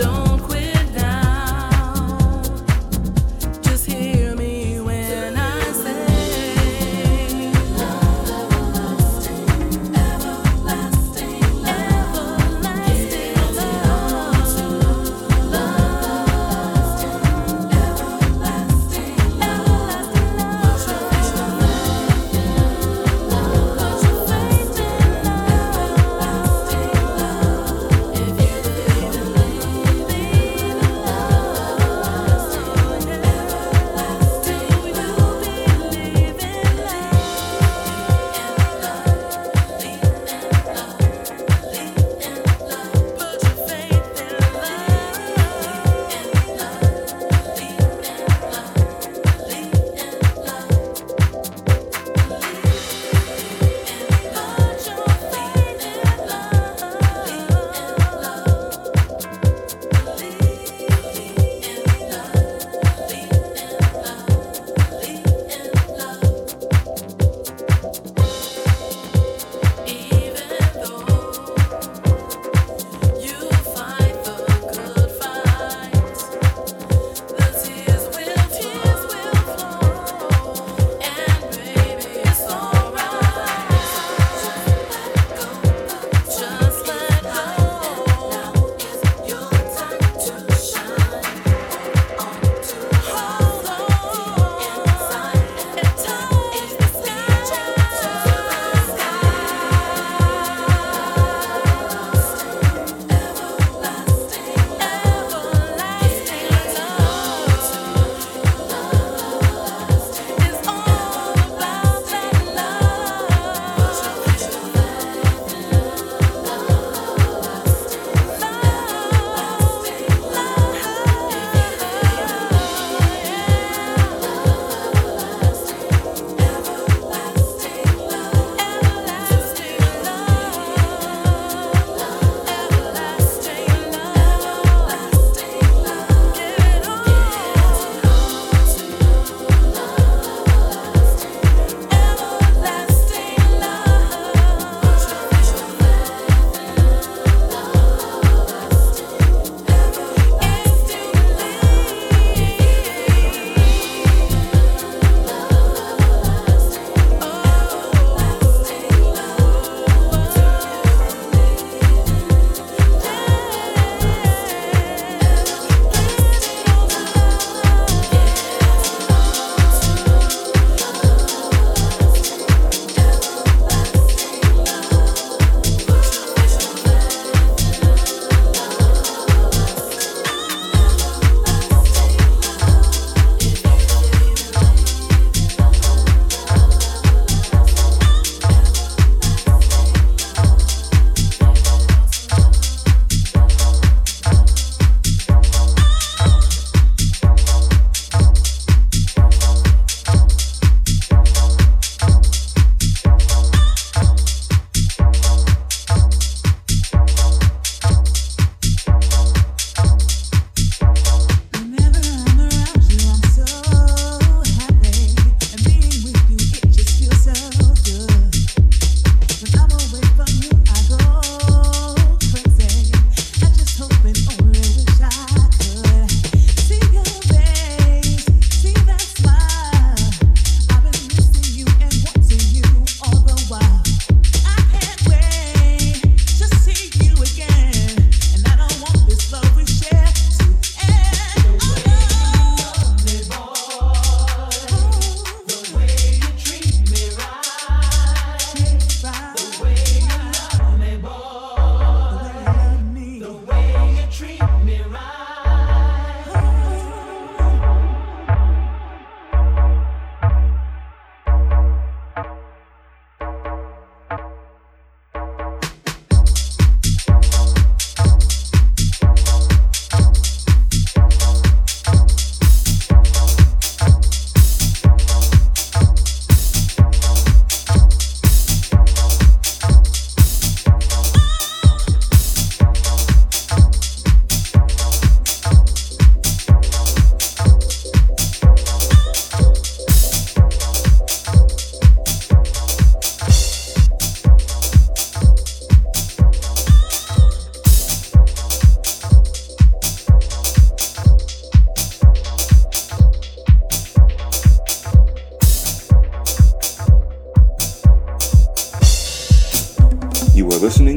don't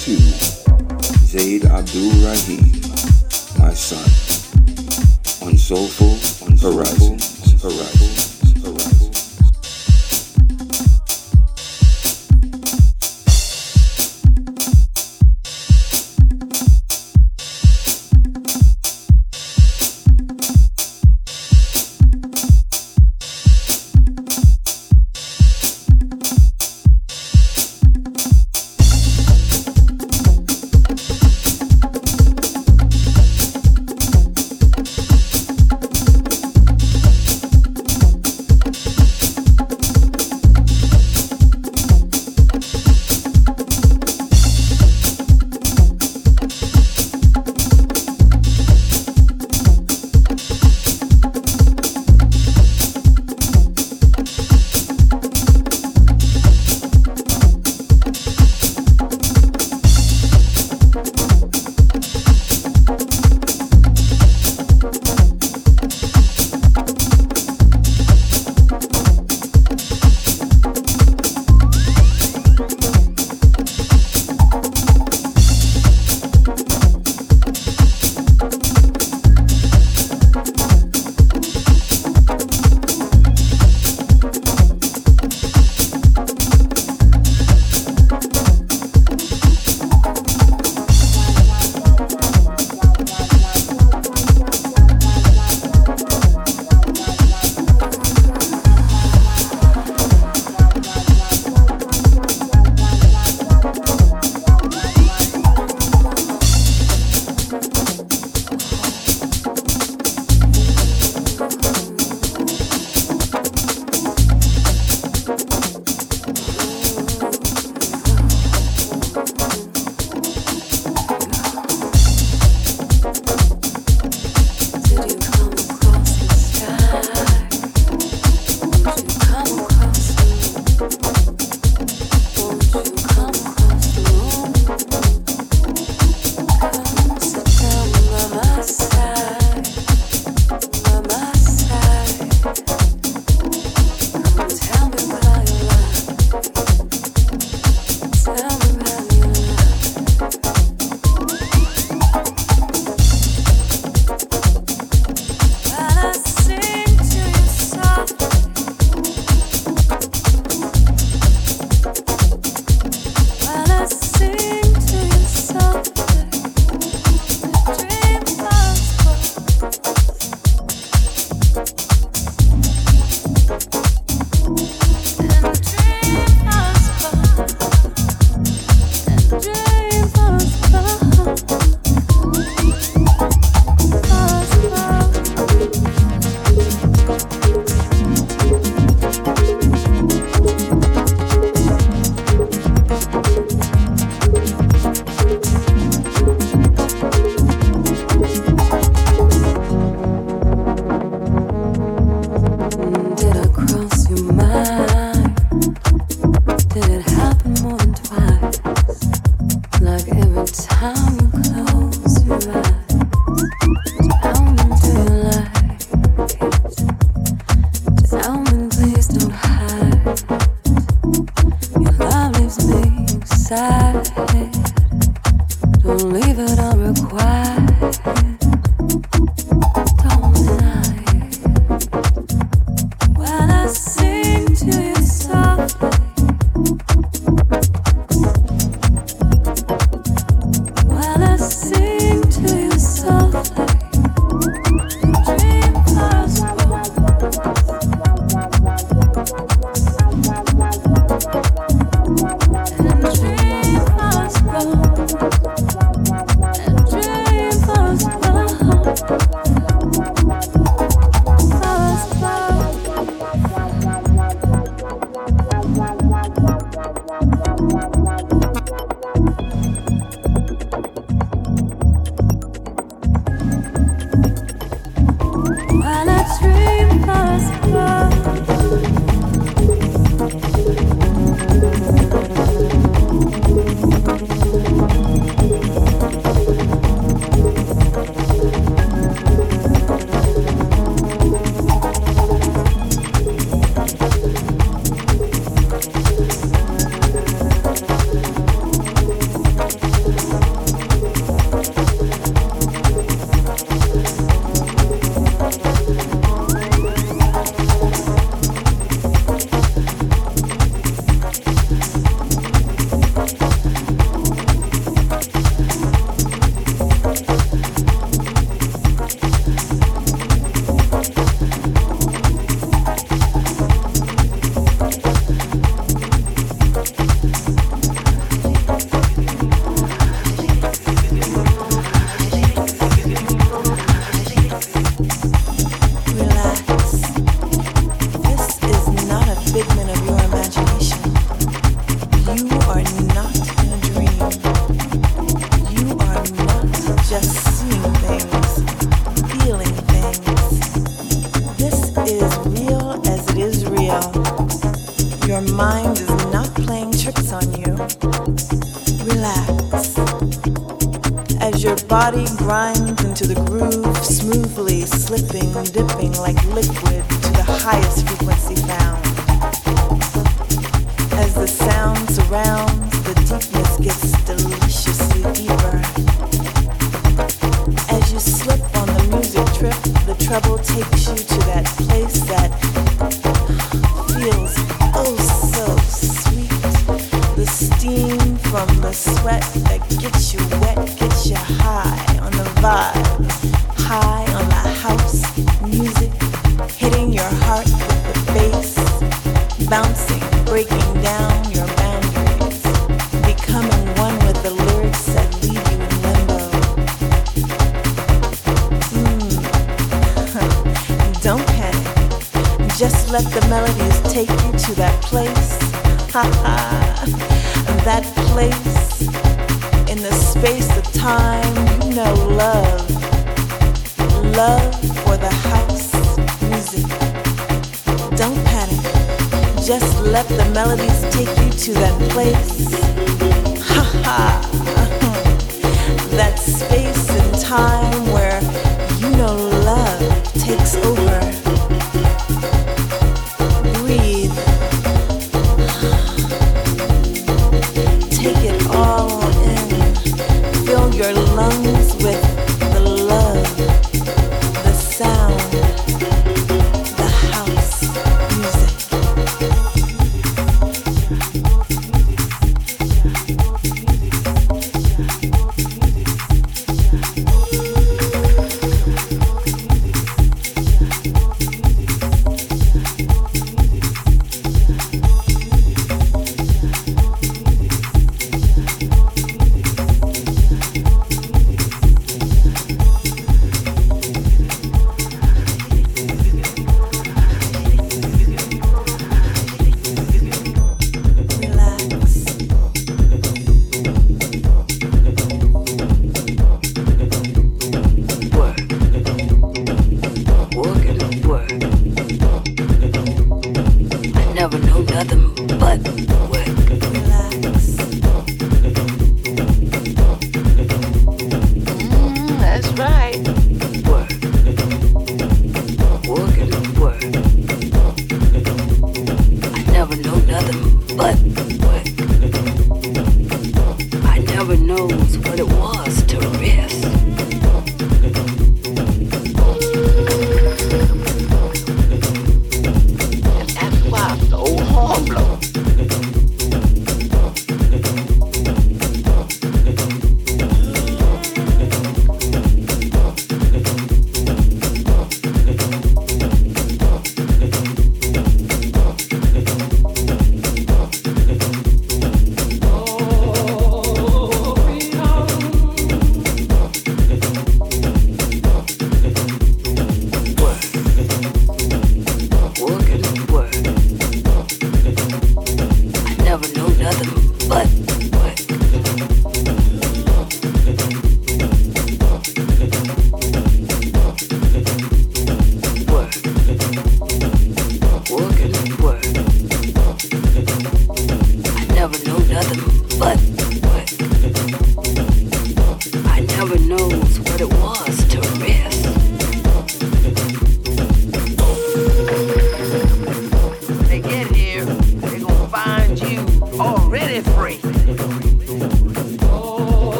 to Zaid Abdul Rahim, my son, on Soulful Horizons. Horizons. Horizons.